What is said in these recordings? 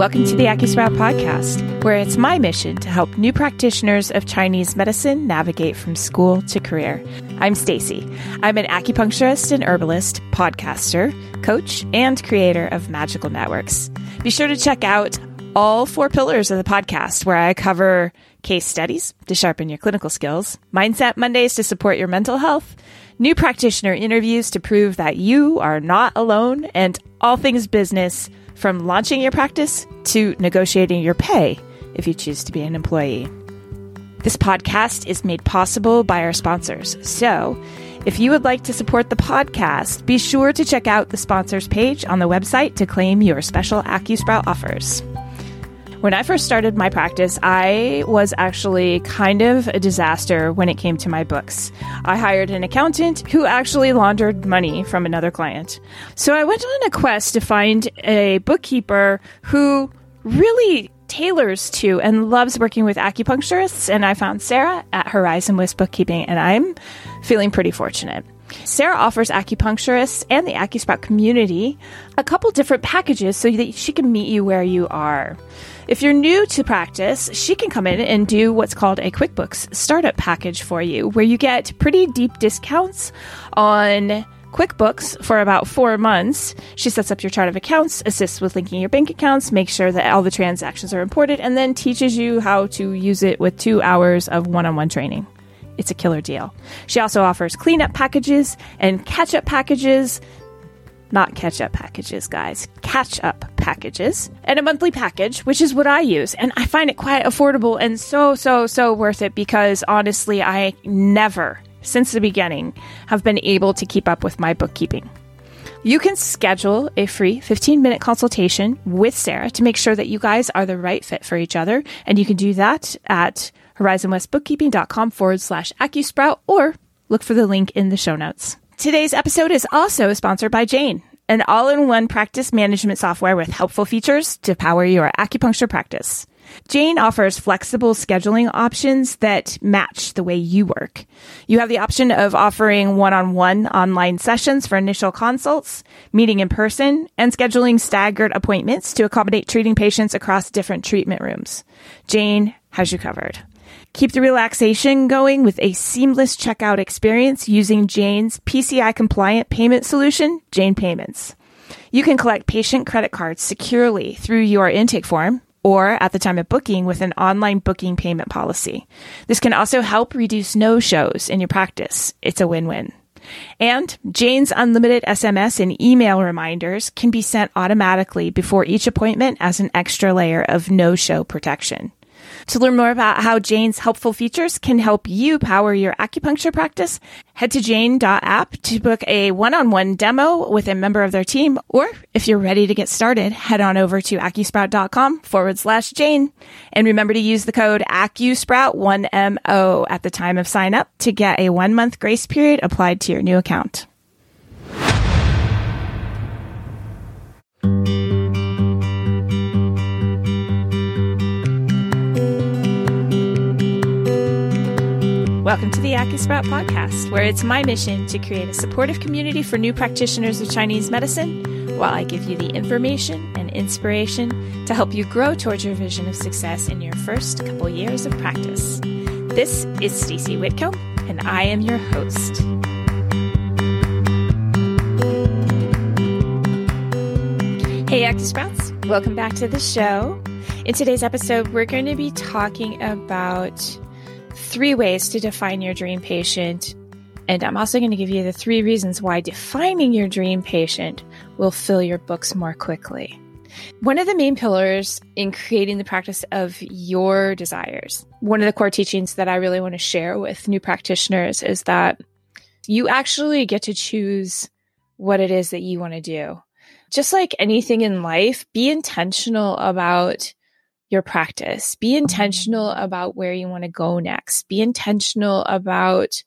Welcome to the AcuSprout podcast, where it's my mission to help new practitioners of Chinese medicine navigate from school to career. I'm Stacy. I'm an acupuncturist and herbalist, podcaster, coach, and creator of Magical Networks. Be sure to check out all four pillars of the podcast, where I cover case studies to sharpen your clinical skills, mindset Mondays to support your mental health, new practitioner interviews to prove that you are not alone, and all things business from launching your practice to negotiating your pay if you choose to be an employee. This podcast is made possible by our sponsors. So, if you would like to support the podcast, be sure to check out the sponsors page on the website to claim your special AcuSprout offers. When I first started my practice, I was actually kind of a disaster when it came to my books. I hired an accountant who actually laundered money from another client. So I went on a quest to find a bookkeeper who really tailors to and loves working with acupuncturists. And I found Sarah at Horizon West Bookkeeping, and I'm feeling pretty fortunate. Sarah offers acupuncturists and the AcuSprout community a couple different packages so that she can meet you where you are. If you're new to practice, she can come in and do what's called a QuickBooks startup package for you, where you get pretty deep discounts on QuickBooks for about four months. She sets up your chart of accounts, assists with linking your bank accounts, makes sure that all the transactions are imported, and then teaches you how to use it with two hours of one on one training. It's a killer deal. She also offers cleanup packages and catch up packages not catch up packages, guys, catch up packages, and a monthly package, which is what I use. And I find it quite affordable and so, so, so worth it because honestly, I never, since the beginning, have been able to keep up with my bookkeeping. You can schedule a free 15 minute consultation with Sarah to make sure that you guys are the right fit for each other. And you can do that at horizonwestbookkeeping.com forward slash AcuSprout or look for the link in the show notes. Today's episode is also sponsored by Jane, an all in one practice management software with helpful features to power your acupuncture practice. Jane offers flexible scheduling options that match the way you work. You have the option of offering one on one online sessions for initial consults, meeting in person, and scheduling staggered appointments to accommodate treating patients across different treatment rooms. Jane has you covered. Keep the relaxation going with a seamless checkout experience using Jane's PCI compliant payment solution, Jane Payments. You can collect patient credit cards securely through your intake form or at the time of booking with an online booking payment policy. This can also help reduce no shows in your practice. It's a win win. And Jane's unlimited SMS and email reminders can be sent automatically before each appointment as an extra layer of no show protection. To learn more about how Jane's helpful features can help you power your acupuncture practice, head to jane.app to book a one-on-one demo with a member of their team. Or if you're ready to get started, head on over to acusprout.com forward slash Jane. And remember to use the code AcuSprout1MO at the time of sign up to get a one month grace period applied to your new account. Welcome to the AcuSprout podcast, where it's my mission to create a supportive community for new practitioners of Chinese medicine while I give you the information and inspiration to help you grow towards your vision of success in your first couple years of practice. This is Stacy Whitcomb, and I am your host. Hey, AcuSprouts, welcome back to the show. In today's episode, we're going to be talking about three ways to define your dream patient. And I'm also going to give you the three reasons why defining your dream patient will fill your books more quickly. One of the main pillars in creating the practice of your desires, one of the core teachings that I really want to share with new practitioners is that you actually get to choose what it is that you want to do. Just like anything in life, be intentional about your practice. Be mm-hmm. intentional about where you want to go next. Be intentional about,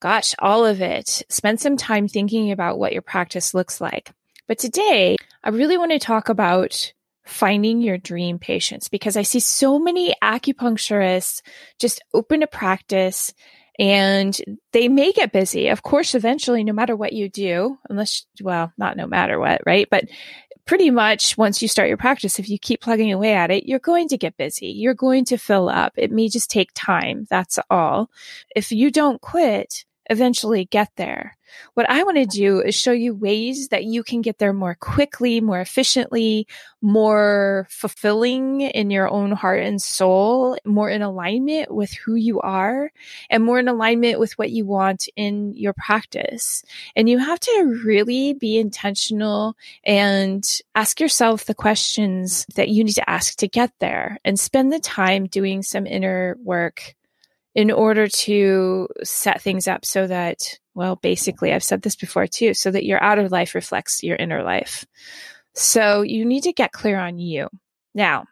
gosh, all of it. Spend some time thinking about what your practice looks like. But today, I really want to talk about finding your dream patients because I see so many acupuncturists just open a practice and they may get busy. Of course, eventually, no matter what you do, unless, well, not no matter what, right? But pretty much once you start your practice, if you keep plugging away at it, you're going to get busy. You're going to fill up. It may just take time. That's all. If you don't quit, eventually get there. What I want to do is show you ways that you can get there more quickly, more efficiently, more fulfilling in your own heart and soul, more in alignment with who you are and more in alignment with what you want in your practice. And you have to really be intentional and ask yourself the questions that you need to ask to get there and spend the time doing some inner work in order to set things up so that, well, basically, I've said this before too, so that your outer life reflects your inner life. So you need to get clear on you. Now,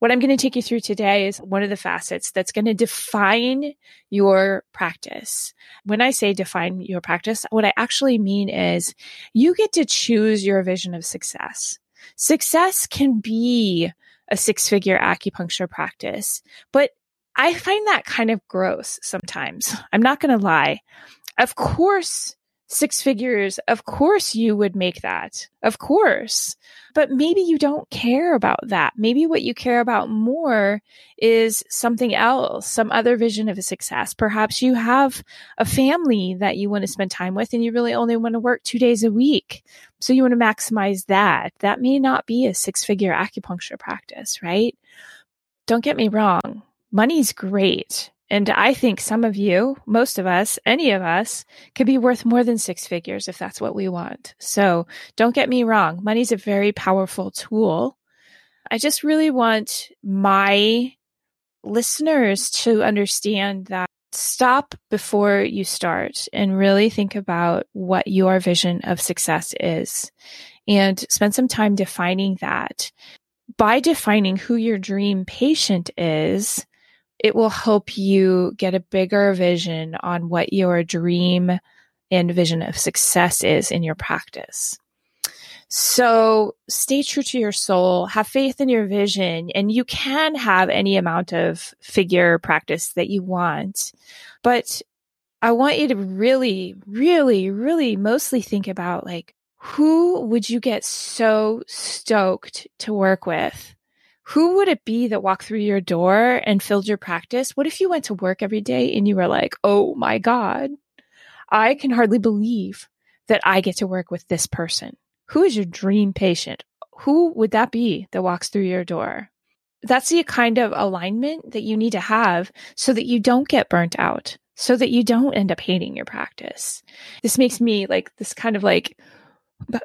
what I'm going to take you through today is one of the facets that's going to define your practice. When I say define your practice, what I actually mean is you get to choose your vision of success. Success can be a six figure acupuncture practice, but I find that kind of gross sometimes. I'm not going to lie. Of course, six figures, of course you would make that. Of course. But maybe you don't care about that. Maybe what you care about more is something else, some other vision of a success. Perhaps you have a family that you want to spend time with and you really only want to work two days a week. So you want to maximize that. That may not be a six figure acupuncture practice, right? Don't get me wrong money's great. And I think some of you, most of us, any of us could be worth more than six figures if that's what we want. So don't get me wrong. Money's a very powerful tool. I just really want my listeners to understand that stop before you start and really think about what your vision of success is and spend some time defining that. By defining who your dream patient is, it will help you get a bigger vision on what your dream and vision of success is in your practice. So stay true to your soul, have faith in your vision, and you can have any amount of figure practice that you want. But I want you to really, really, really mostly think about like, who would you get so stoked to work with? Who would it be that walked through your door and filled your practice? What if you went to work every day and you were like, oh my God, I can hardly believe that I get to work with this person? Who is your dream patient? Who would that be that walks through your door? That's the kind of alignment that you need to have so that you don't get burnt out, so that you don't end up hating your practice. This makes me like this kind of like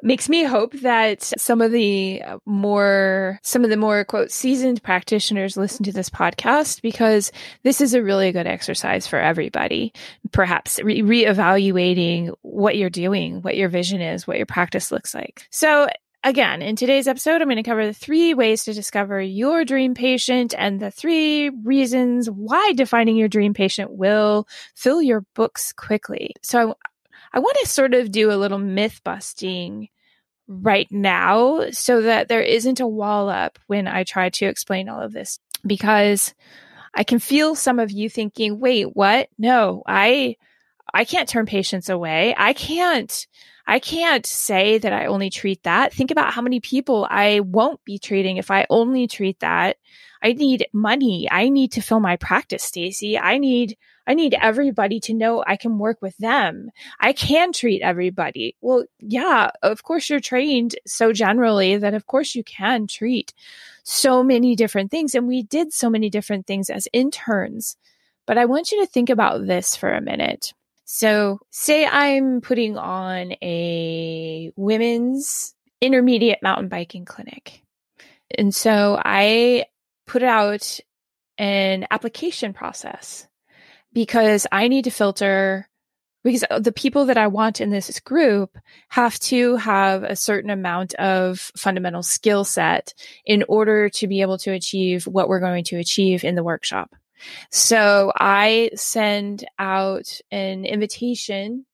makes me hope that some of the uh, more some of the more quote seasoned practitioners listen to this podcast because this is a really good exercise for everybody perhaps re- reevaluating what you're doing what your vision is what your practice looks like so Again, in today's episode, I'm going to cover the three ways to discover your dream patient and the three reasons why defining your dream patient will fill your books quickly. So I want to sort of do a little myth busting right now so that there isn't a wall up when I try to explain all of this because I can feel some of you thinking, wait, what? No, I, I can't turn patients away. I can't, I can't say that I only treat that. Think about how many people I won't be treating if I only treat that. I need money. I need to fill my practice, Stacy. I need I need everybody to know I can work with them. I can treat everybody. Well, yeah, of course you're trained so generally that of course you can treat so many different things. And we did so many different things as interns. But I want you to think about this for a minute. So say I'm putting on a women's intermediate mountain biking clinic. And so I put out an application process because I need to filter because the people that I want in this group have to have a certain amount of fundamental skill set in order to be able to achieve what we're going to achieve in the workshop. So I send out an invitation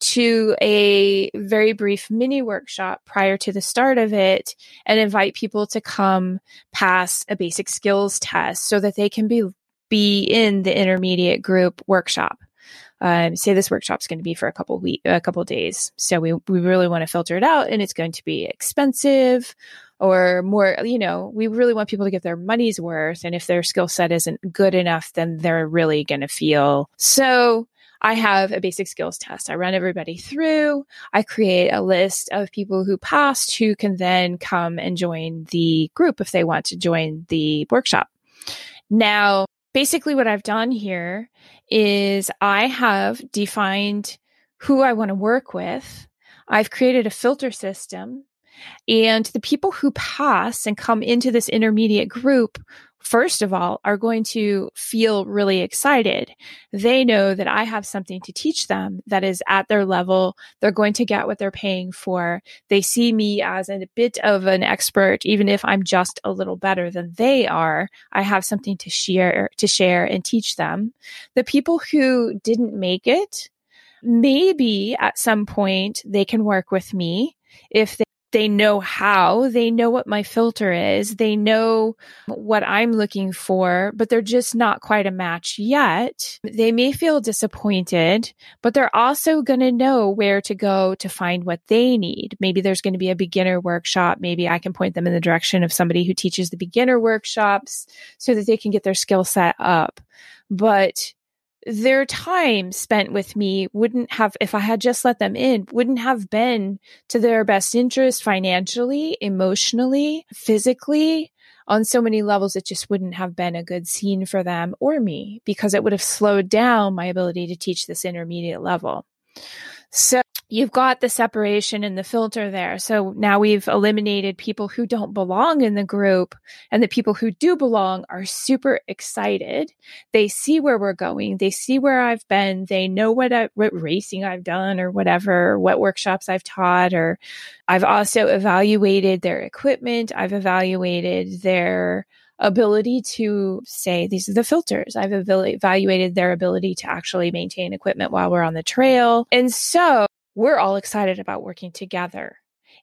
to a very brief mini workshop prior to the start of it and invite people to come pass a basic skills test so that they can be be in the intermediate group workshop. um, say this workshop is going to be for a couple week, a couple days. So we, we really want to filter it out and it's going to be expensive or more, you know, we really want people to get their money's worth. And if their skill set isn't good enough, then they're really going to feel so. I have a basic skills test. I run everybody through. I create a list of people who passed who can then come and join the group if they want to join the workshop. Now, basically what I've done here is I have defined who I want to work with. I've created a filter system and the people who pass and come into this intermediate group first of all, are going to feel really excited. They know that I have something to teach them that is at their level. They're going to get what they're paying for. They see me as a bit of an expert, even if I'm just a little better than they are. I have something to share, to share and teach them. The people who didn't make it, maybe at some point they can work with me if they they know how, they know what my filter is, they know what I'm looking for, but they're just not quite a match yet. They may feel disappointed, but they're also going to know where to go to find what they need. Maybe there's going to be a beginner workshop. Maybe I can point them in the direction of somebody who teaches the beginner workshops so that they can get their skill set up. But their time spent with me wouldn't have, if I had just let them in, wouldn't have been to their best interest financially, emotionally, physically. On so many levels, it just wouldn't have been a good scene for them or me because it would have slowed down my ability to teach this intermediate level. So you've got the separation and the filter there. So now we've eliminated people who don't belong in the group and the people who do belong are super excited. They see where we're going. They see where I've been. They know what, I, what racing I've done or whatever, what workshops I've taught, or I've also evaluated their equipment. I've evaluated their ability to say these are the filters. I've evaluated their ability to actually maintain equipment while we're on the trail. And so we're all excited about working together.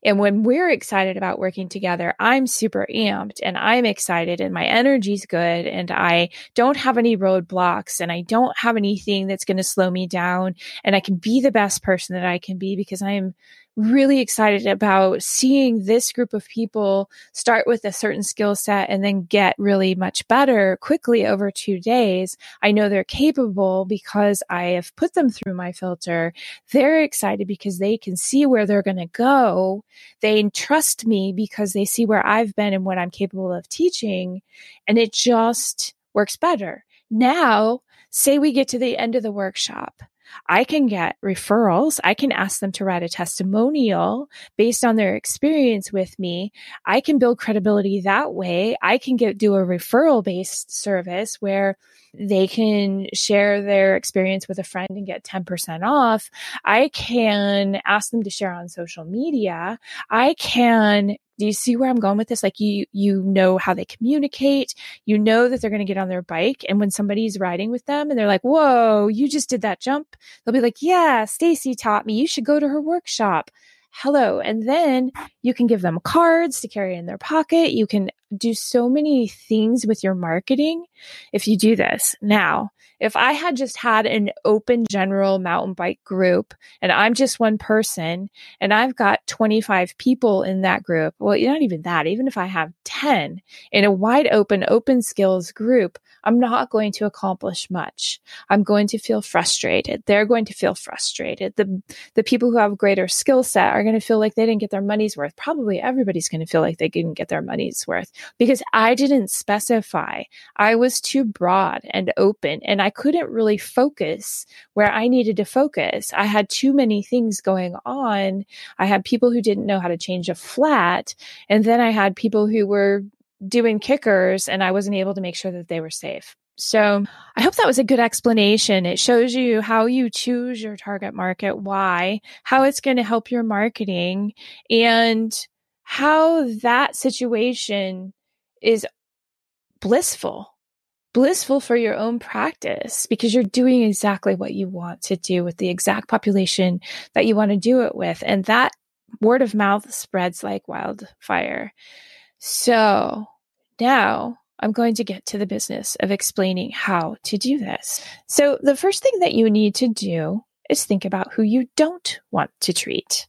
And when we're excited about working together, I'm super amped and I'm excited and my energy's good and I don't have any roadblocks and I don't have anything that's going to slow me down and I can be the best person that I can be because I'm really excited about seeing this group of people start with a certain skill set and then get really much better quickly over two days. I know they're capable because I have put them through my filter. They're excited because they can see where they're going to go. They trust me because they see where I've been and what I'm capable of teaching. And it just works better. Now, say we get to the end of the workshop I can get referrals. I can ask them to write a testimonial based on their experience with me. I can build credibility that way. I can get do a referral based service where they can share their experience with a friend and get 10% off. I can ask them to share on social media. I can do you see where I'm going with this? Like you, you know how they communicate. You know that they're going to get on their bike. And when somebody's riding with them and they're like, whoa, you just did that jump. They'll be like, yeah, Stacy taught me. You should go to her workshop hello. And then you can give them cards to carry in their pocket. You can do so many things with your marketing if you do this. Now, if I had just had an open general mountain bike group and I'm just one person and I've got 25 people in that group, well, not even that, even if I have 10 in a wide open, open skills group, I'm not going to accomplish much. I'm going to feel frustrated. They're going to feel frustrated. The, the people who have greater skill set are going to feel like they didn't get their money's worth. Probably everybody's going to feel like they didn't get their money's worth because I didn't specify. I was too broad and open and I couldn't really focus where I needed to focus. I had too many things going on. I had people who didn't know how to change a flat. And then I had people who were doing kickers and I wasn't able to make sure that they were safe. So I hope that was a good explanation. It shows you how you choose your target market, why, how it's going to help your marketing, and how that situation is blissful. Blissful for your own practice because you're doing exactly what you want to do with the exact population that you want to do it with. And that word of mouth spreads like wildfire. So now I'm going to get to the business of explaining how to do this. So, the first thing that you need to do is think about who you don't want to treat.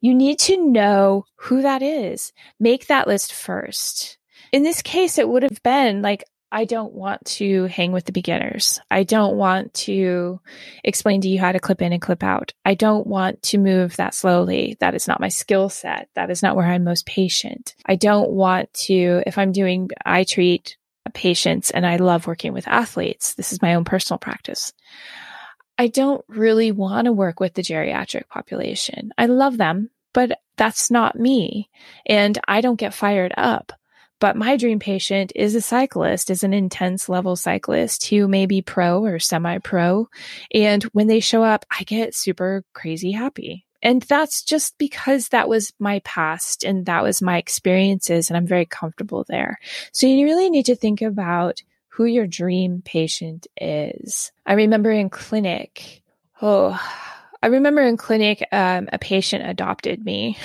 You need to know who that is. Make that list first. In this case, it would have been like, I don't want to hang with the beginners. I don't want to explain to you how to clip in and clip out. I don't want to move that slowly. That is not my skill set. That is not where I'm most patient. I don't want to, if I'm doing, I treat patients and I love working with athletes. This is my own personal practice. I don't really want to work with the geriatric population. I love them, but that's not me. And I don't get fired up. But my dream patient is a cyclist, is an intense level cyclist who may be pro or semi pro. And when they show up, I get super crazy happy. And that's just because that was my past and that was my experiences. And I'm very comfortable there. So you really need to think about who your dream patient is. I remember in clinic, oh, I remember in clinic, um, a patient adopted me.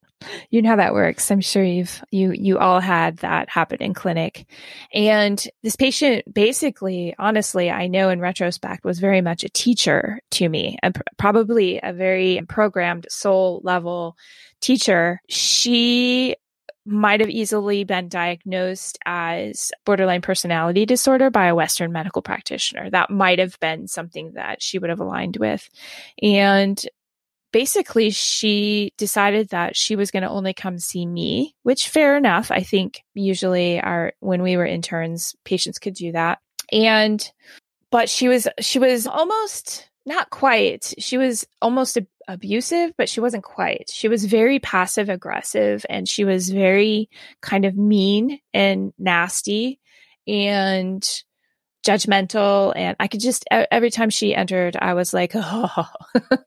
you know how that works. I'm sure you've you you all had that happen in clinic. And this patient basically, honestly, I know in retrospect was very much a teacher to me and pr- probably a very programmed soul level teacher. She might have easily been diagnosed as borderline personality disorder by a Western medical practitioner. That might have been something that she would have aligned with. And basically, she decided that she was going to only come see me, which fair enough. I think usually our, when we were interns, patients could do that. And, but she was, she was almost not quite. She was almost a, abusive, but she wasn't quite. She was very passive aggressive and she was very kind of mean and nasty. And judgmental and I could just every time she entered I was like oh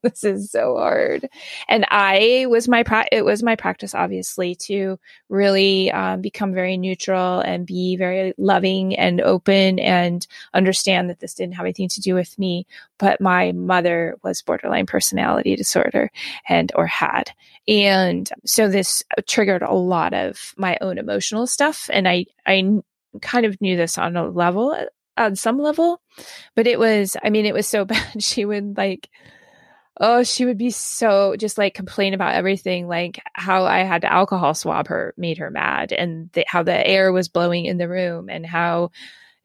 this is so hard. And I was my pra- it was my practice obviously to really um, become very neutral and be very loving and open and understand that this didn't have anything to do with me but my mother was borderline personality disorder and or had. And so this triggered a lot of my own emotional stuff and I I kind of knew this on a level on some level, but it was, I mean, it was so bad. She would like, oh, she would be so just like complain about everything, like how I had to alcohol swab her made her mad, and the, how the air was blowing in the room, and how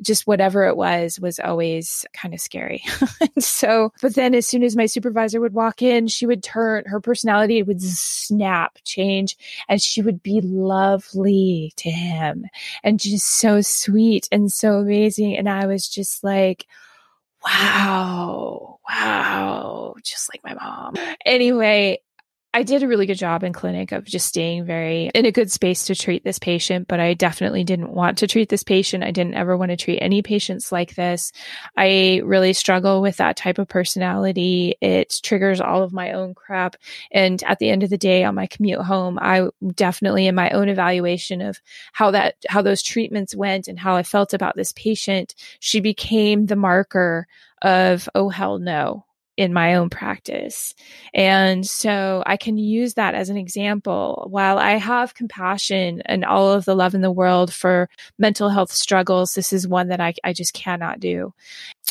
just whatever it was was always kind of scary. so, but then as soon as my supervisor would walk in, she would turn, her personality would snap, change, and she would be lovely to him and just so sweet and so amazing. And I was just like, wow, wow, just like my mom. Anyway, I did a really good job in clinic of just staying very in a good space to treat this patient, but I definitely didn't want to treat this patient. I didn't ever want to treat any patients like this. I really struggle with that type of personality. It triggers all of my own crap. And at the end of the day, on my commute home, I definitely in my own evaluation of how that, how those treatments went and how I felt about this patient, she became the marker of, oh, hell no in my own practice. And so I can use that as an example. While I have compassion and all of the love in the world for mental health struggles, this is one that I, I just cannot do.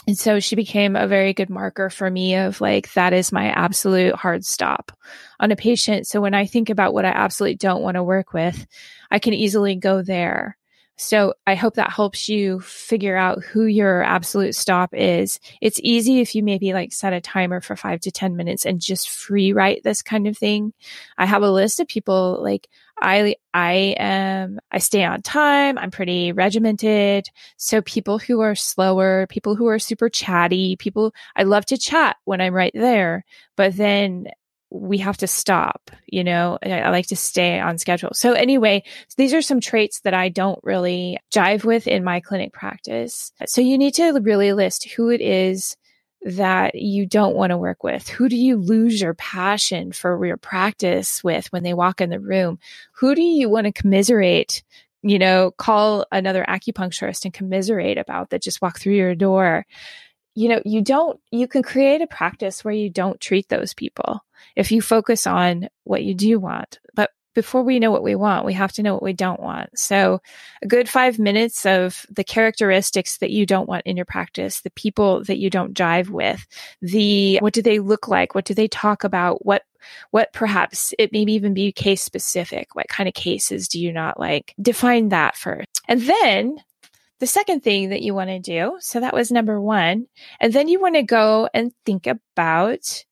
And so she became a very good marker for me of like, that is my absolute hard stop on a patient. So when I think about what I absolutely don't want to work with, I can easily go there. So I hope that helps you figure out who your absolute stop is. It's easy if you maybe like set a timer for five to 10 minutes and just free write this kind of thing. I have a list of people like I, I am, I stay on time. I'm pretty regimented. So people who are slower, people who are super chatty, people, I love to chat when I'm right there, but then we have to stop, you know, I, I, like to stay on schedule. So anyway, these are some traits that I don't really jive with in my clinic practice. So you need to really list who it is that you don't want to work with. Who do you lose your passion for your practice with when they walk in the room? Who do you want to commiserate you know, call another acupuncturist and commiserate about that just walk through your door you know, you don't, you can create a practice where you don't treat those people if you focus on what you do want. But before we know what we want, we have to know what we don't want. So, a good five minutes of the characteristics that you don't want in your practice, the people that you don't jive with, the what do they look like? What do they talk about? What what perhaps it maybe even be case specific. What kind of cases do you not like? Define that first. And then the second thing that you want to do, so that was number one. And then you want to go and think about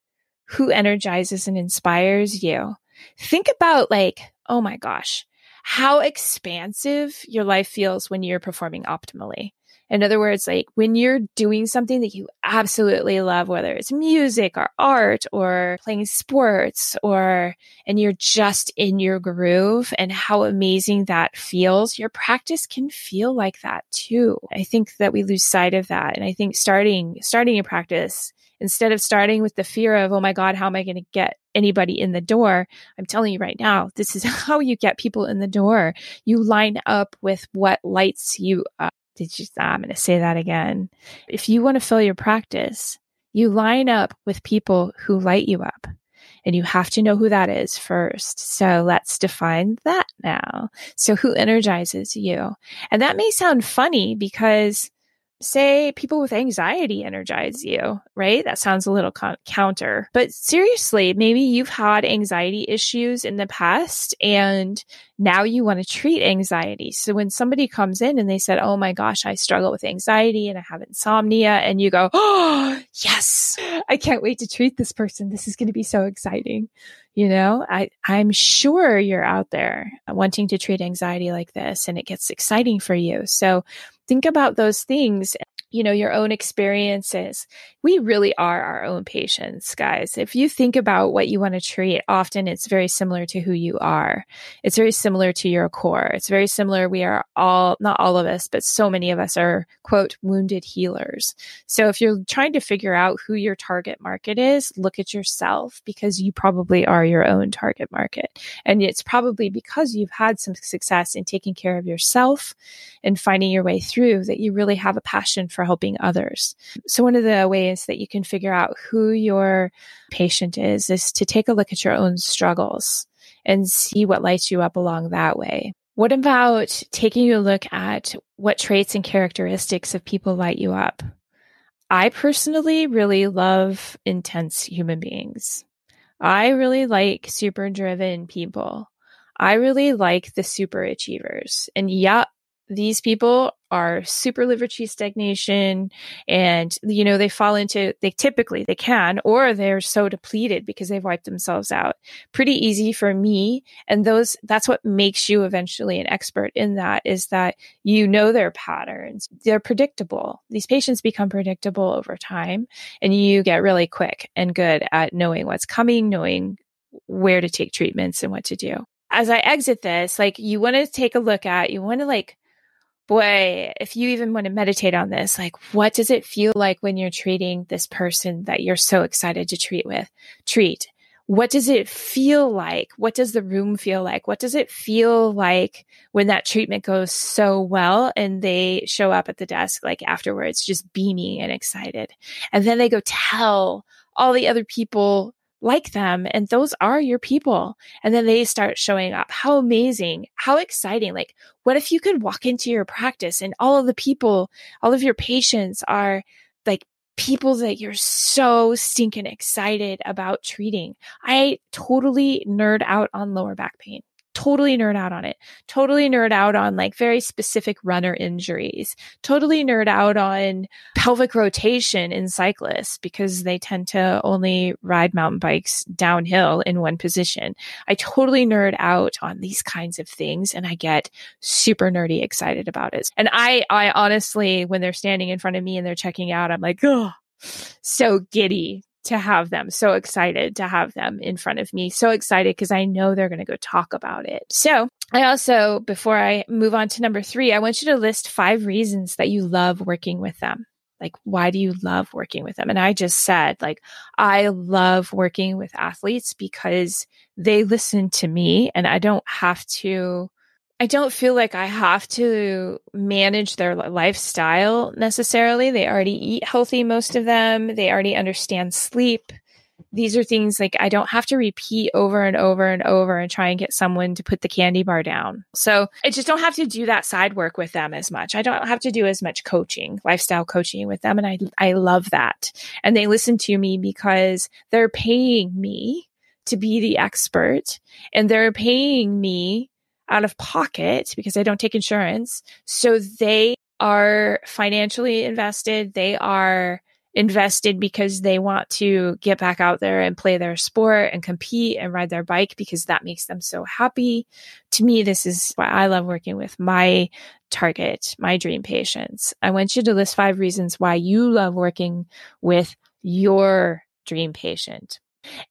who energizes and inspires you. Think about like, oh my gosh, how expansive your life feels when you're performing optimally. In other words, like when you're doing something that you absolutely love, whether it's music or art or playing sports or, and you're just in your groove and how amazing that feels, your practice can feel like that too. I think that we lose sight of that. And I think starting, starting a practice instead of starting with the fear of, oh my God, how am I going to get anybody in the door? I'm telling you right now, this is how you get people in the door. You line up with what lights you up. Did you, ah, I'm going to say that again. If you want to fill your practice, you line up with people who light you up. And you have to know who that is first. So let's define that now. So who energizes you? And that may sound funny because say people with anxiety energize you, right? That sounds a little con- counter. But seriously, maybe you've had anxiety issues in the past and now you want to treat anxiety. So when somebody comes in and they said, Oh my gosh, I struggle with anxiety and I have insomnia and you go, Oh, yes, I can't wait to treat this person. This is going to be so exciting. You know, I, I'm sure you're out there wanting to treat anxiety like this and it gets exciting for you. So think about those things you know, your own experiences. We really are our own patients, guys. If you think about what you want to treat, often it's very similar to who you are. It's very similar to your core. It's very similar. We are all, not all of us, but so many of us are, quote, wounded healers. So if you're trying to figure out who your target market is, look at yourself because you probably are your own target market. And it's probably because you've had some success in taking care of yourself and finding your way through that you really have a passion for helping others. So one of the ways that you can figure out who your patient is is to take a look at your own struggles and see what lights you up along that way. What about taking a look at what traits and characteristics of people light you up? I personally really love intense human beings. I really like super driven people. I really like the super achievers. And yeah, these people are super liver qi stagnation and you know they fall into they typically they can or they're so depleted because they've wiped themselves out. Pretty easy for me. And those that's what makes you eventually an expert in that is that you know their patterns. They're predictable. These patients become predictable over time and you get really quick and good at knowing what's coming knowing where to take treatments and what to do. As I exit this, like you want to take a look at, you want to like boy, if you even want to meditate on this, like what does it feel like when you're treating this person that you're so excited to treat with, treat? What does it feel like? What does the room feel like? What does it feel like when that treatment goes so well and they show up at the desk like afterwards, just beaming and excited? And then they go tell all the other people like them and those are your people. And then they start showing up. How amazing how exciting. Like what if you could walk into your practice and all of the people all of your patients are like people that you're so stinking excited about treating? I totally nerd out on lower back pain totally nerd out on it. Totally nerd out on like very specific runner injuries. Totally nerd out on pelvic rotation in cyclists because they tend to only ride mountain bikes downhill in one position. I totally nerd out on these kinds of things and I get super nerdy excited about it. And I, I honestly, when they're standing in front of me and they're checking out, I'm like, oh, so giddy to have them. So excited to have them in front of me. So excited because I know they're going to go talk about it. So I also, before I move on to number three, I want you to list five reasons that you love working with them. Like, why do you love working with them? And I just said, like, I love working with athletes because they listen to me and I don't have to I don't feel like I have to manage their lifestyle necessarily. They already eat healthy, most of them. They already understand sleep. these are things like I don't have to repeat over and over and over and try and get someone to put the candy bar down. So I just don't have to do that side work with them as much. I don't have to do as much coaching, lifestyle coaching with them. And I, I love that. And they listen to me because they're paying me to be the expert and they're paying me out of pocket because I don't take insurance. So they are financially invested. They are invested because they want to get back out there and play their sport and compete and ride their bike because that makes them so happy. To me, this is why I love working with my target, my dream patients. I want you to list five reasons why you love working with your dream patient.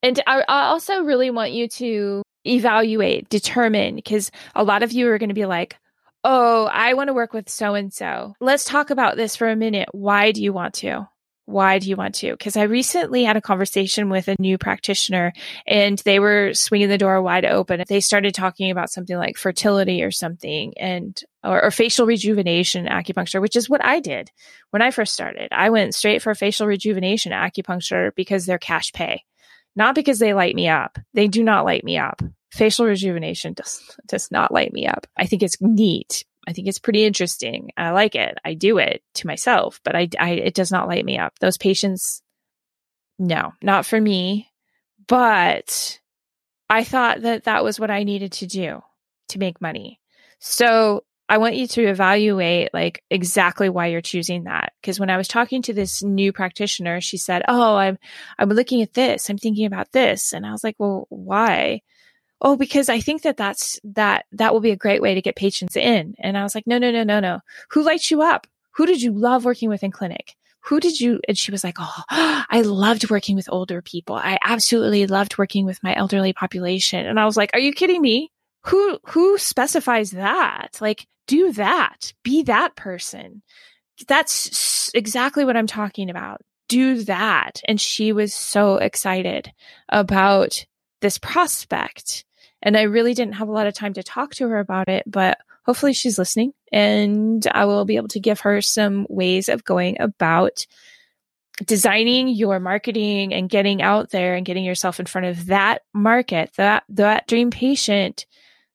And I, I also really want you to evaluate, determine, because a lot of you are going to be like, Oh, I want to work with so and so. Let's talk about this for a minute. Why do you want to? why do you want to? Because I recently had a conversation with a new practitioner and they were swinging the door wide open. They started talking about something like fertility or something and, or, or, facial rejuvenation acupuncture, which is what I did when I first started. I went straight for facial rejuvenation acupuncture because they're cash pay, not because they light me up. They do not light me up. Facial rejuvenation does, does not light me up. I think it's neat I think it's pretty interesting. I like it. I do it to myself, but I, I it does not light me up. Those patients, no, not for me. But I thought that that was what I needed to do to make money. So I want you to evaluate like exactly why you're choosing that. Cause when I was talking to this new practitioner, she said, Oh, I'm, I'm looking at this. I'm thinking about this. And I was like, well, why? Oh, because I think that that's, that, that will be a great way to get patients in. And I was like, no, no, no, no, no. Who lights you up? Who did you love working with in clinic? Who did you? And she was like, oh, I loved working with older people. I absolutely loved working with my elderly population. And I was like, are you kidding me? Who, who specifies that? Like, do that. Be that person. That's exactly what I'm talking about. Do that. And she was so excited about this prospect and I really didn't have a lot of time to talk to her about it, but hopefully she's listening and I will be able to give her some ways of going about designing your marketing and getting out there and getting yourself in front of that market, that that dream patient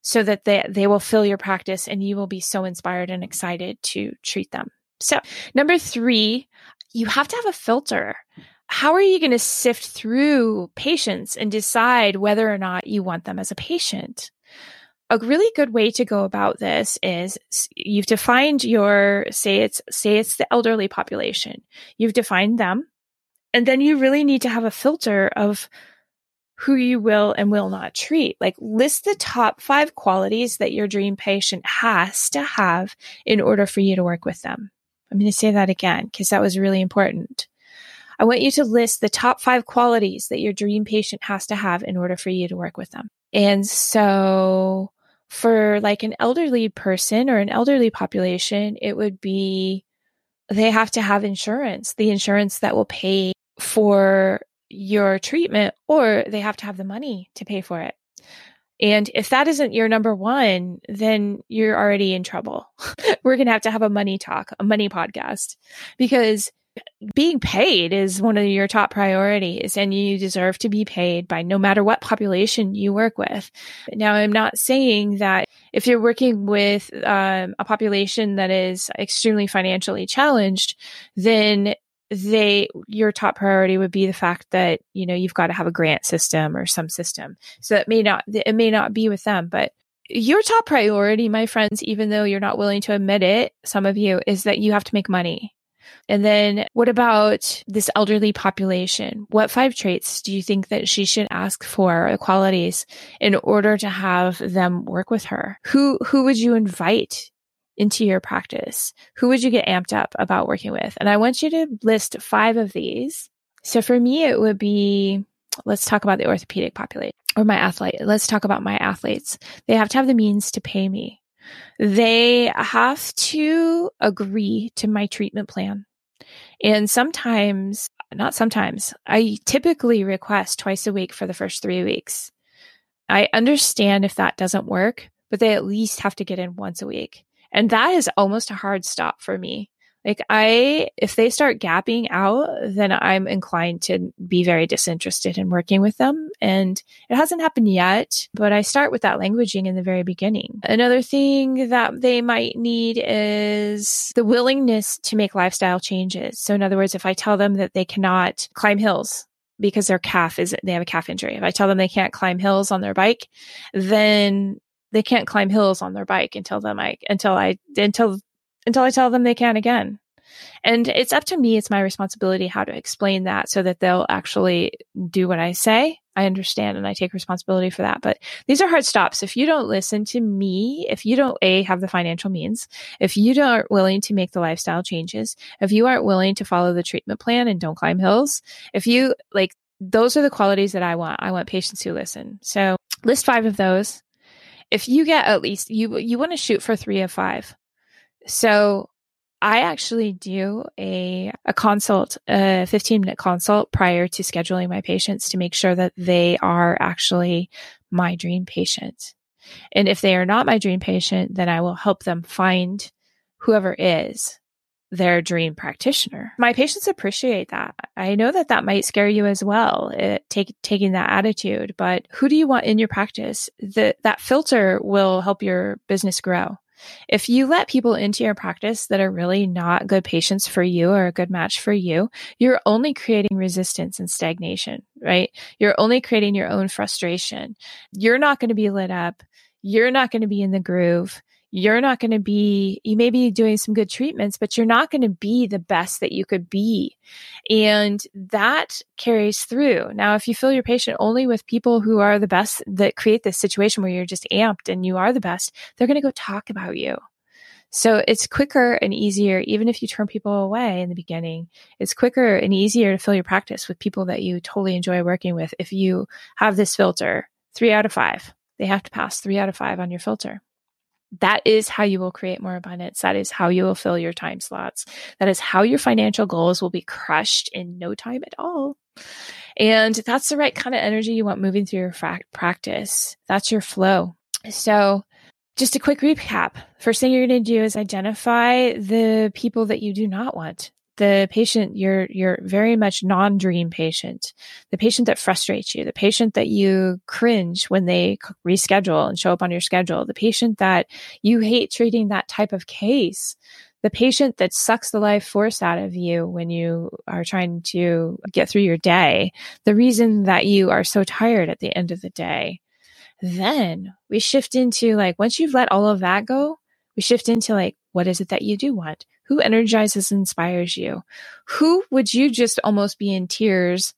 so that they they will fill your practice and you will be so inspired and excited to treat them. So, number 3, you have to have a filter how are you going to sift through patients and decide whether or not you want them as a patient? A really good way to go about this is you've defined your say it's say it's the elderly population. You've defined them and then you really need to have a filter of who you will and will not treat. Like list the top 5 qualities that your dream patient has to have in order for you to work with them. I'm going to say that again because that was really important. I want you to list the top five qualities that your dream patient has to have in order for you to work with them. And so for like an elderly person or an elderly population, it would be they have to have insurance, the insurance that will pay for your treatment, or they have to have the money to pay for it. And if that isn't your number one, then you're already in trouble. We're going to have to have a money talk, a money podcast, because being paid is one of your top priorities and you deserve to be paid by no matter what population you work with. Now, I'm not saying that if you're working with um, a population that is extremely financially challenged, then they your top priority would be the fact that you know you've got to have a grant system or some system so it may not it may not be with them but your top priority my friends even though you're not willing to admit it some of you is that you have to make money and then what about this elderly population? What five traits do you think that she should ask for, the qualities, in order to have them work with her? Who, who would you invite into your practice? Who would you get amped up about working with? And I want you to list five of these. So for me, it would be, let's talk about the orthopedic population or my athlete. Let's talk about my athletes. They have to have the means to pay me. They have to agree to my treatment plan. And sometimes, not sometimes, I typically request twice a week for the first three weeks. I understand if that doesn't work, but they at least have to get in once a week. And that is almost a hard stop for me. Like I, if they start gapping out, then I'm inclined to be very disinterested in working with them. And it hasn't happened yet, but I start with that languaging in the very beginning. Another thing that they might need is the willingness to make lifestyle changes. So in other words, if I tell them that they cannot climb hills, because their calf is they have a calf injury. If I tell them they can't climb hills on their bike, then they can't climb hills on their bike until them I until I until until I tell them they can again. And it's up to me, it's my responsibility how to explain that so that they'll actually do what I say. I understand and I take responsibility for that. But these are hard stops. If you don't listen to me, if you don't A, have the financial means, if you aren't willing to make the lifestyle changes, if you aren't willing to follow the treatment plan and don't climb hills, if you like, those are the qualities that I want. I want patients who listen. So list five of those. If you get at least, you, you want to shoot for three of five. So I actually do a, a consult, a 15 minute consult prior to scheduling my patients to make sure that they are actually my dream patient. And if they are not my dream patient, then I will help them find whoever is their dream practitioner. My patients appreciate that. I know that that might scare you as well, it, eh, take, taking that attitude, but who do you want in your practice? The, that filter will help your business grow. If you let people into your practice that are really not good patients for you or a good match for you, you're only creating resistance and stagnation, right? You're only creating your own frustration. You're not going to be lit up. You're not going to be in the groove you're not going to be, you may be doing some good treatments, but you're not going to be the best that you could be. And that carries through. Now, if you fill your patient only with people who are the best that create this situation where you're just amped and you are the best, they're going to go talk about you. So it's quicker and easier, even if you turn people away in the beginning, it's quicker and easier to fill your practice with people that you totally enjoy working with. If you have this filter, three out of five, they have to pass three out of five on your filter that is how you will create more abundance. That is how you will fill your time slots. That is how your financial goals will be crushed in no time at all. And that's the right kind of energy you want moving through your fra- practice. That's your flow. So, just a quick recap. First thing you're going to do is identify the people that you do not want the patient you're you're very much non-dream patient. The patient that frustrates you the patient that you cringe when they reschedule and show up on your schedule the patient that you hate treating that type of case the patient that sucks the life force out of you when you are trying to get through your day the reason that you are so tired at the end of the day. Then we shift into like once you've let all of that go we shift into like what is it that you do want who energizes inspires you? Who would you just almost be in tears,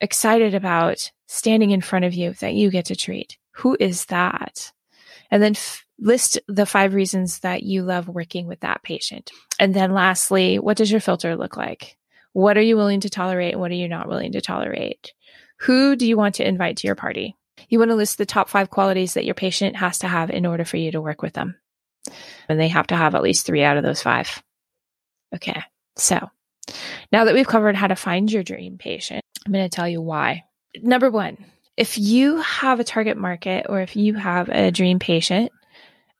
excited about standing in front of you that you get to treat? Who is that? And then f- list the five reasons that you love working with that patient. And then lastly, what does your filter look like? What are you willing to tolerate? and What are you not willing to tolerate? Who do you want to invite to your party? You want to list the top five qualities that your patient has to have in order for you to work with them. And they have to have at least three out of those five. Okay. So now that we've covered how to find your dream patient, I'm going to tell you why. Number one, if you have a target market or if you have a dream patient,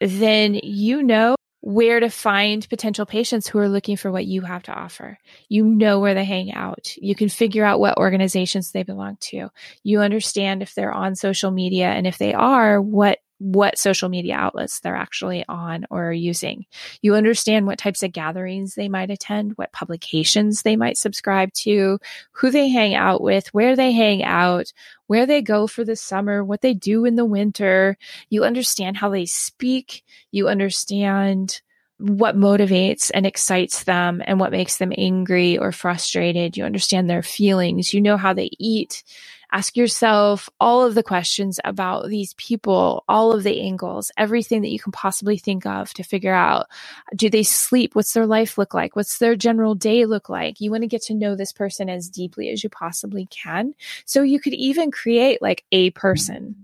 then you know where to find potential patients who are looking for what you have to offer. You know where they hang out. You can figure out what organizations they belong to. You understand if they're on social media and if they are, what what social media outlets they're actually on or using. You understand what types of gatherings they might attend, what publications they might subscribe to, who they hang out with, where they hang out, where they go for the summer, what they do in the winter. You understand how they speak. You understand what motivates and excites them and what makes them angry or frustrated. You understand their feelings. You know how they eat Ask yourself all of the questions about these people, all of the angles, everything that you can possibly think of to figure out do they sleep? What's their life look like? What's their general day look like? You want to get to know this person as deeply as you possibly can. So you could even create like a person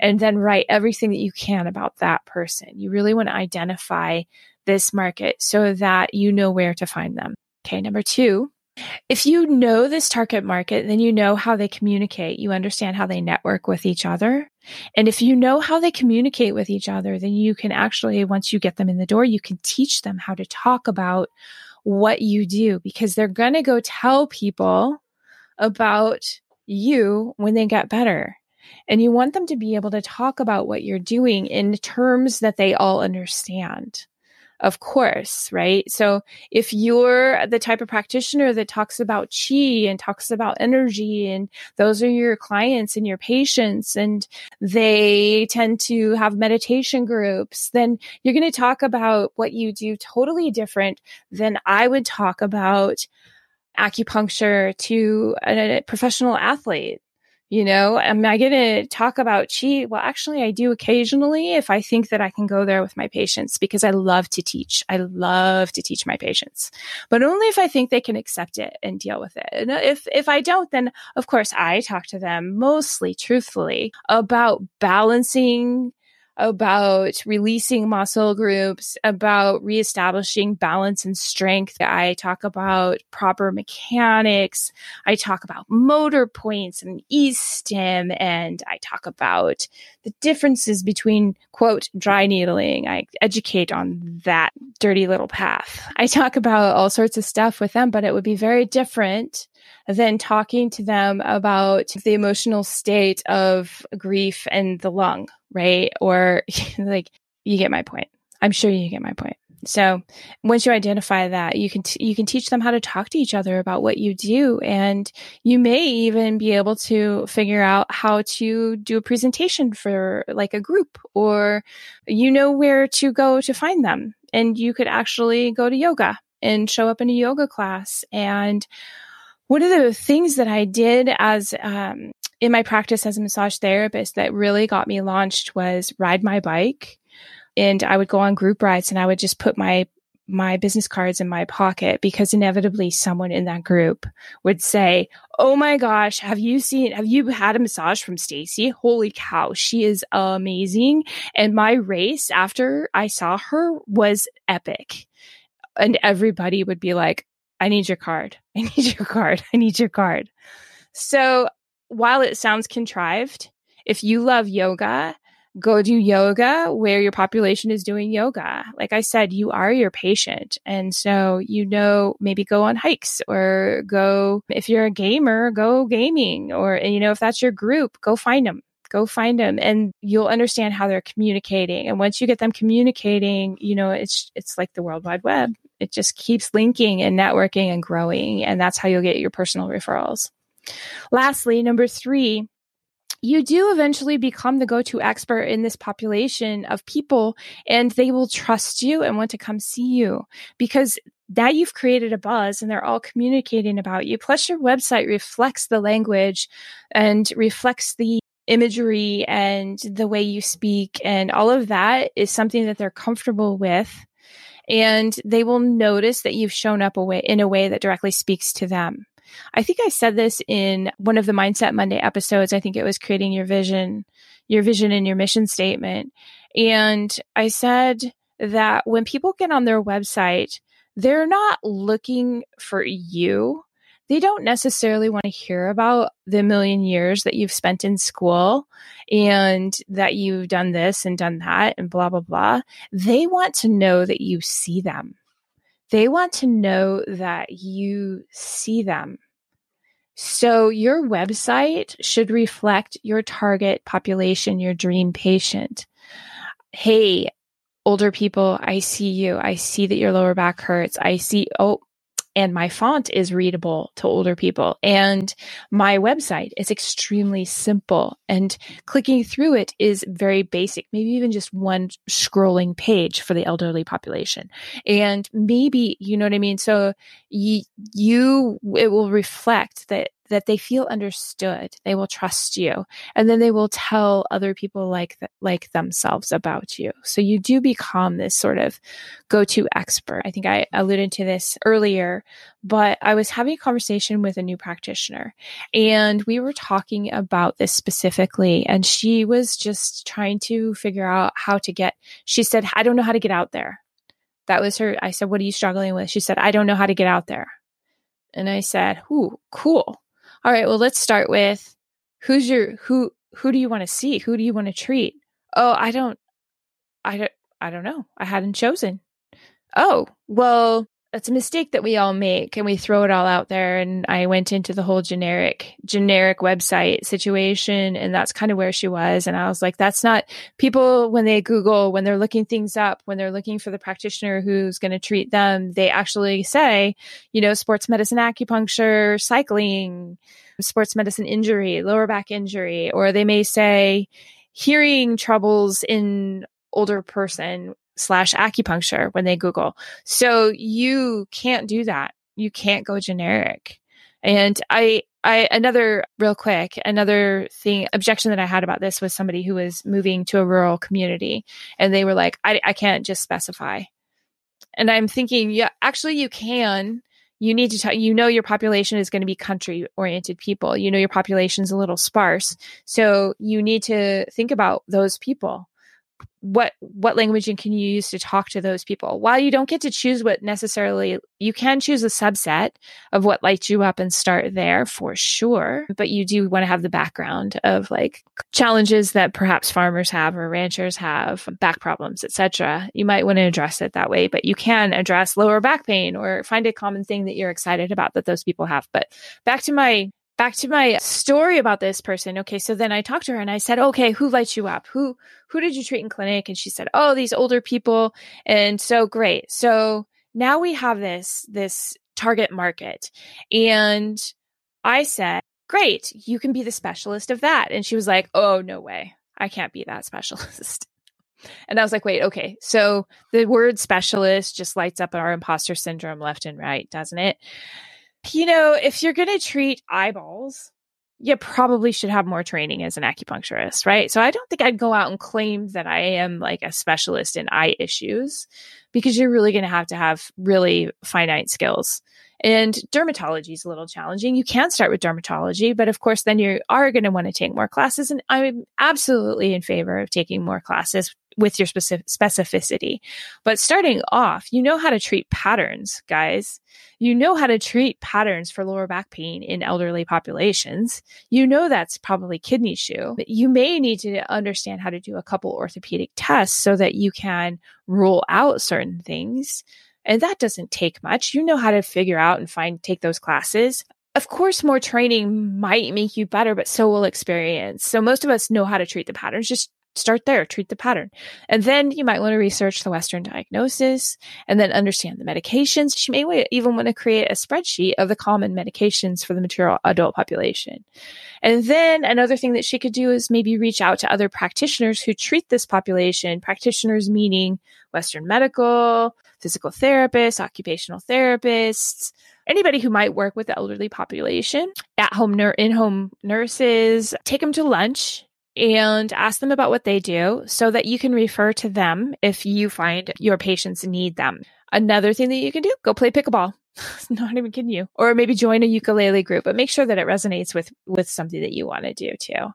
and then write everything that you can about that person. You really want to identify this market so that you know where to find them. Okay, number two, if you know this target market, then you know how they communicate. You understand how they network with each other. And if you know how they communicate with each other, then you can actually, once you get them in the door, you can teach them how to talk about what you do because they're going to go tell people about you when they get better. And you want them to be able to talk about what you're doing in terms that they all understand of course, right? So if you're the type of practitioner that talks about chi and talks about energy and those are your clients and your patients and they tend to have meditation groups, then you're going to talk about what you do totally different than I would talk about acupuncture to a professional athlete you know, am I going to talk about chi? Well, actually, I do occasionally if I think that I can go there with my patients because I love to teach. I love to teach my patients, but only if I think they can accept it and deal with it. And if, if I don't, then of course I talk to them mostly truthfully about balancing about releasing muscle groups, about reestablishing balance and strength. I talk about proper mechanics. I talk about motor points and e-stim. And I talk about the differences between quote, dry needling. I educate on that dirty little path. I talk about all sorts of stuff with them, but it would be very different than talking to them about the emotional state of grief and the lung, right? Or like, you get my point. I'm sure you get my point. So once you identify that, you can t- you can teach them how to talk to each other about what you do, and you may even be able to figure out how to do a presentation for like a group, or you know where to go to find them, and you could actually go to yoga and show up in a yoga class and one of the things that I did as um, in my practice as a massage therapist that really got me launched was ride my bike, and I would go on group rides and I would just put my my business cards in my pocket because inevitably someone in that group would say, "Oh my gosh, have you seen have you had a massage from Stacy? Holy cow, she is amazing." And my race after I saw her was epic. And everybody would be like, I need your card. I need your card. I need your card. So while it sounds contrived, if you love yoga, go do yoga where your population is doing yoga. Like I said, you are your patient. And so, you know, maybe go on hikes or go, if you're a gamer, go gaming or, you know, if that's your group, go find them. Go find them and you'll understand how they're communicating. And once you get them communicating, you know, it's, it's like the World Wide Web it just keeps linking and networking and growing. And that's how you'll get your personal referrals. Lastly, number three, you do eventually become the go-to expert in this population of people and they will trust you and want to come see you because now you've created a buzz and they're all communicating about you. Plus your website reflects the language and reflects the imagery and the way you speak and all of that is something that they're comfortable with and they will notice that you've shown up a way, in a way that directly speaks to them. I think I said this in one of the Mindset Monday episodes. I think it was creating your vision, your vision and your mission statement. And I said that when people get on their website, they're not looking for you they don't necessarily want to hear about the million years that you've spent in school and that you've done this and done that and blah, blah, blah. They want to know that you see them. They want to know that you see them. So your website should reflect your target population, your dream patient. Hey, older people, I see you. I see that your lower back hurts. I see, oh, and my font is readable to older people. And my website is extremely simple and clicking through it is very basic maybe even just one scrolling page for the elderly population. And maybe you know what i mean? So you, you it will reflect that that they feel understood. They will trust you and then they will tell other people like, th- like themselves about you. So you do become this sort of go-to expert. I think I alluded to this earlier, but I was having a conversation with a new practitioner and we were talking about this specifically and she was just trying to figure out how to get, she said, I don't know how to get out there. That was her. I said, what are you struggling with? She said, I don't know how to get out there. And I said, Ooh, cool. All right, well, let's start with who's your who who do you want to see? Who do you want to treat? Oh, I don't I don't I don't know. I hadn't chosen. Oh, well, that's a mistake that we all make and we throw it all out there and i went into the whole generic generic website situation and that's kind of where she was and i was like that's not people when they google when they're looking things up when they're looking for the practitioner who's going to treat them they actually say you know sports medicine acupuncture cycling sports medicine injury lower back injury or they may say hearing troubles in older person slash acupuncture when they Google. So you can't do that. You can't go generic. And I, I, another real quick, another thing, objection that I had about this was somebody who was moving to a rural community and they were like, I, I can't just specify. And I'm thinking, yeah, actually you can. You need to tell, you know, your population is going to be country oriented people. You know, your population is a little sparse. So you need to think about those people what what language can you use to talk to those people. While you don't get to choose what necessarily you can choose a subset of what lights you up and start there for sure but you do want to have the background of like challenges that perhaps farmers have or ranchers have back problems etc you might want to address it that way but you can address lower back pain or find a common thing that you're excited about that those people have. But back to my back to my story about this person. Okay, so then I talked to her and I said, "Okay, who lights you up? Who who did you treat in clinic?" And she said, "Oh, these older people." And so great. So now we have this this target market. And I said, "Great, you can be the specialist of that." And she was like, "Oh, no way. I can't be that specialist." And I was like, wait, okay. So the word specialist just lights up our imposter syndrome left and right, doesn't it? You know, if you're going to treat eyeballs, you probably should have more training as an acupuncturist, right? So I don't think I'd go out and claim that I am like a specialist in eye issues because you're really going to have to have really finite skills. And dermatology is a little challenging. You can start with dermatology, but of course, then you are going to want to take more classes. And I'm absolutely in favor of taking more classes with your specific specificity. But starting off, you know how to treat patterns, guys. You know how to treat patterns for lower back pain in elderly populations. You know that's probably kidney shu. You may need to understand how to do a couple orthopedic tests so that you can rule out certain things. And that doesn't take much. You know how to figure out and find, take those classes. Of course, more training might make you better, but so will experience. So most of us know how to treat the patterns. Just start there, treat the pattern. And then you might want to research the Western diagnosis and then understand the medications. You may even want to create a spreadsheet of the common medications for the mature adult population. And then another thing that she could do is maybe reach out to other practitioners who treat this population, practitioners meaning Western medical, physical therapists, occupational therapists, anybody who might work with the elderly population, at home, in home nurses, take them to lunch and ask them about what they do so that you can refer to them if you find your patients need them. Another thing that you can do, go play pickleball. Not even kidding you. Or maybe join a ukulele group, but make sure that it resonates with, with something that you want to do too.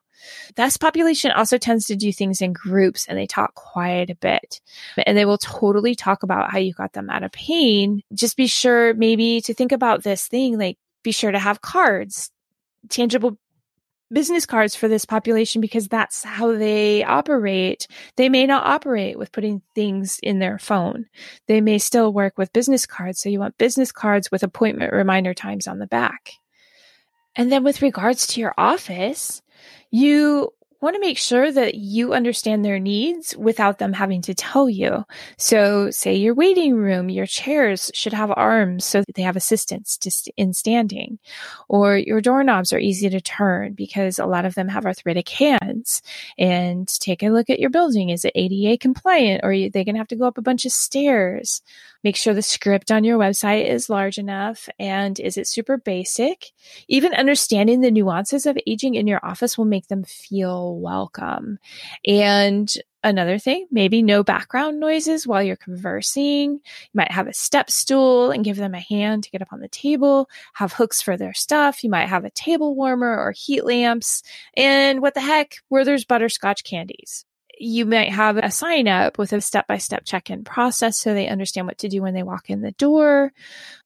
This population also tends to do things in groups and they talk quite a bit. And they will totally talk about how you got them out of pain. Just be sure maybe to think about this thing, like be sure to have cards, tangible business cards for this population because that's how they operate. They may not operate with putting things in their phone. They may still work with business cards. So you want business cards with appointment reminder times on the back. And then with regards to your office, you want to make sure that you understand their needs without them having to tell you. So, say your waiting room, your chairs should have arms so that they have assistance in standing, or your doorknobs are easy to turn because a lot of them have arthritic hands. And take a look at your building. Is it ADA compliant or are they going to have to go up a bunch of stairs? Make sure the script on your website is large enough and is it super basic? Even understanding the nuances of aging in your office will make them feel welcome. And another thing, maybe no background noises while you're conversing. You might have a step stool and give them a hand to get up on the table, have hooks for their stuff. You might have a table warmer or heat lamps. And what the heck, where there's butterscotch candies you might have a sign up with a step by step check in process so they understand what to do when they walk in the door.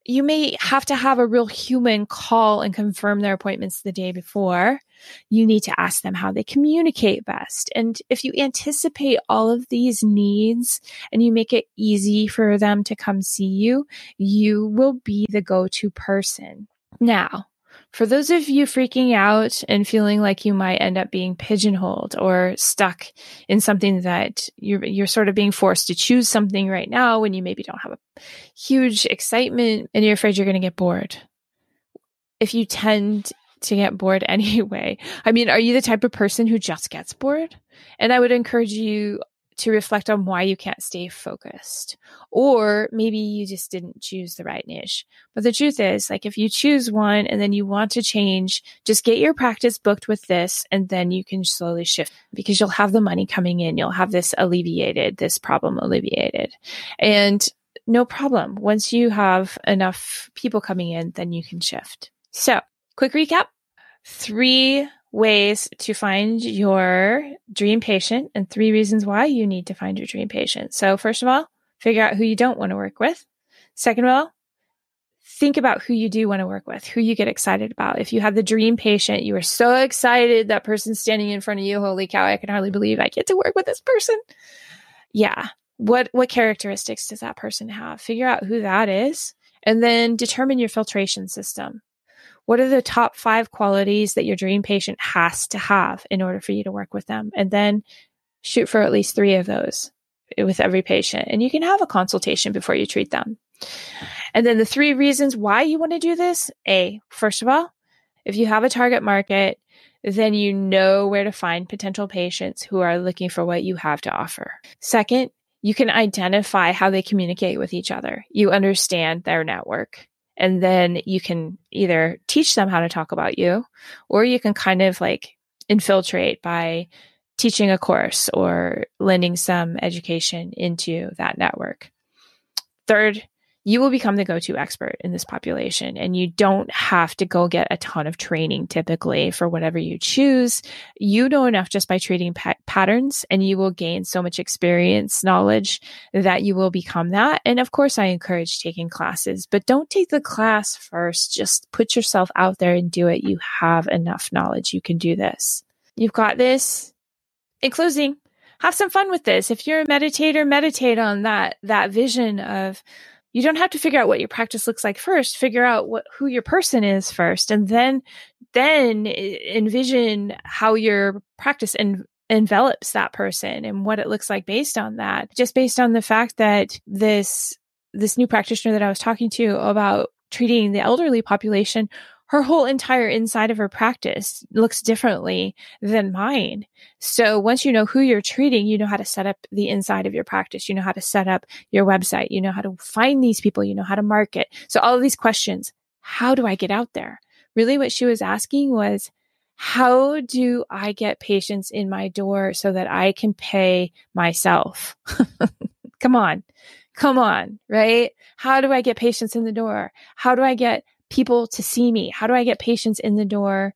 You may have to have a real human call and confirm their appointments the day before. You need to ask them how they communicate best. And if you anticipate all of these needs and you make it easy for them to come see you, you will be the go to person. Now, for those of you freaking out and feeling like you might end up being pigeonholed or stuck in something that you're, you're sort of being forced to choose something right now when you maybe don't have a huge excitement and you're afraid you're going to get bored. If you tend to get bored anyway, I mean, are you the type of person who just gets bored? And I would encourage you to reflect on why you can't stay focused. Or maybe you just didn't choose the right niche. But the truth is, like, if you choose one and then you want to change, just get your practice booked with this and then you can slowly shift because you'll have the money coming in. You'll have this alleviated, this problem alleviated. And no problem. Once you have enough people coming in, then you can shift. So quick recap. Three ways to find your dream patient and three reasons why you need to find your dream patient. So, first of all, figure out who you don't want to work with. Second of all, think about who you do want to work with, who you get excited about. If you have the dream patient, you are so excited that person standing in front of you, holy cow, I can hardly believe I get to work with this person. Yeah. What what characteristics does that person have? Figure out who that is and then determine your filtration system. What are the top five qualities that your dream patient has to have in order for you to work with them? And then shoot for at least three of those with every patient. And you can have a consultation before you treat them. And then the three reasons why you want to do this A, first of all, if you have a target market, then you know where to find potential patients who are looking for what you have to offer. Second, you can identify how they communicate with each other. You understand their network. And then you can either teach them how to talk about you, or you can kind of like infiltrate by teaching a course or lending some education into that network. Third, you will become the go-to expert in this population and you don't have to go get a ton of training typically for whatever you choose. You know enough just by treating pa- patterns and you will gain so much experience knowledge that you will become that. And of course i encourage taking classes but don't take the class first. Just put yourself out there and do it. You have enough knowledge. You can do this. You've got this. In closing have some fun with this. If you're a meditator meditate on that that vision of you don't have to figure out what your practice looks like first. Figure out what who your person is first and then then envision how your practice en- envelops that person and what it looks like based on that. Just based on the fact that this this new practitioner that I was talking to about treating the elderly population her whole entire inside of her practice looks differently than mine. So once you know who you're treating, you know how to set up the inside of your practice. You know how to set up your website. You know how to find these people. You know how to market. So all of these questions, how do I get out there? Really what she was asking was, how do I get patients in my door so that I can pay myself? Come on. Come on, right? How do I get patients in the door? How do I get people to see me? How do I get patients in the door?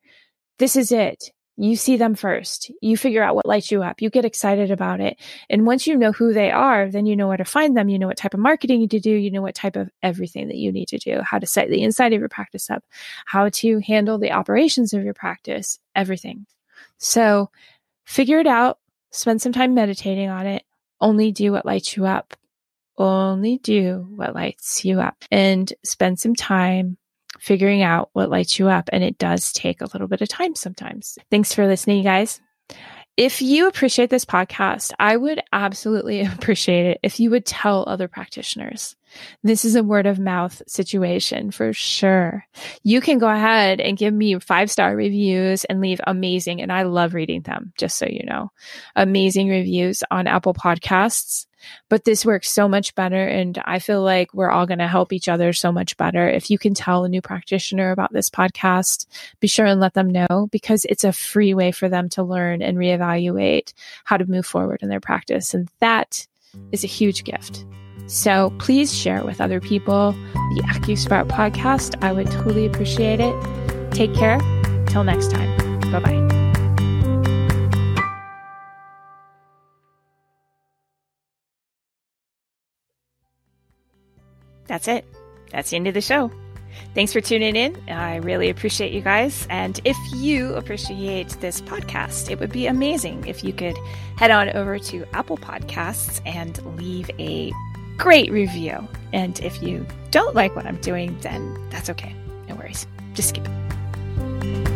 This is it. You see them first. You figure out what lights you up. You get excited about it. And once you know who they are, then you know where to find them. You know what type of marketing you to do. You know what type of everything that you need to do, how to set the inside of your practice up, how to handle the operations of your practice, everything. So figure it out. Spend some time meditating on it. Only do what lights you up. Only do what lights you up and spend some time figuring out what lights you up. And it does take a little bit of time sometimes. Thanks for listening, guys. If you appreciate this podcast, I would absolutely appreciate it if you would tell other practitioners. This is a word of mouth situation for sure. You can go ahead and give me five star reviews and leave amazing, and I love reading them, just so you know. Amazing reviews on Apple Podcasts. But this works so much better. And I feel like we're all going to help each other so much better. If you can tell a new practitioner about this podcast, be sure and let them know because it's a free way for them to learn and reevaluate how to move forward in their practice. And that is a huge gift. So please share with other people the AccuSprout podcast. I would totally appreciate it. Take care. Till next time. Bye bye. That's it. That's the end of the show. Thanks for tuning in. I really appreciate you guys. And if you appreciate this podcast, it would be amazing if you could head on over to Apple Podcasts and leave a great review. And if you don't like what I'm doing, then that's okay. No worries. Just skip it.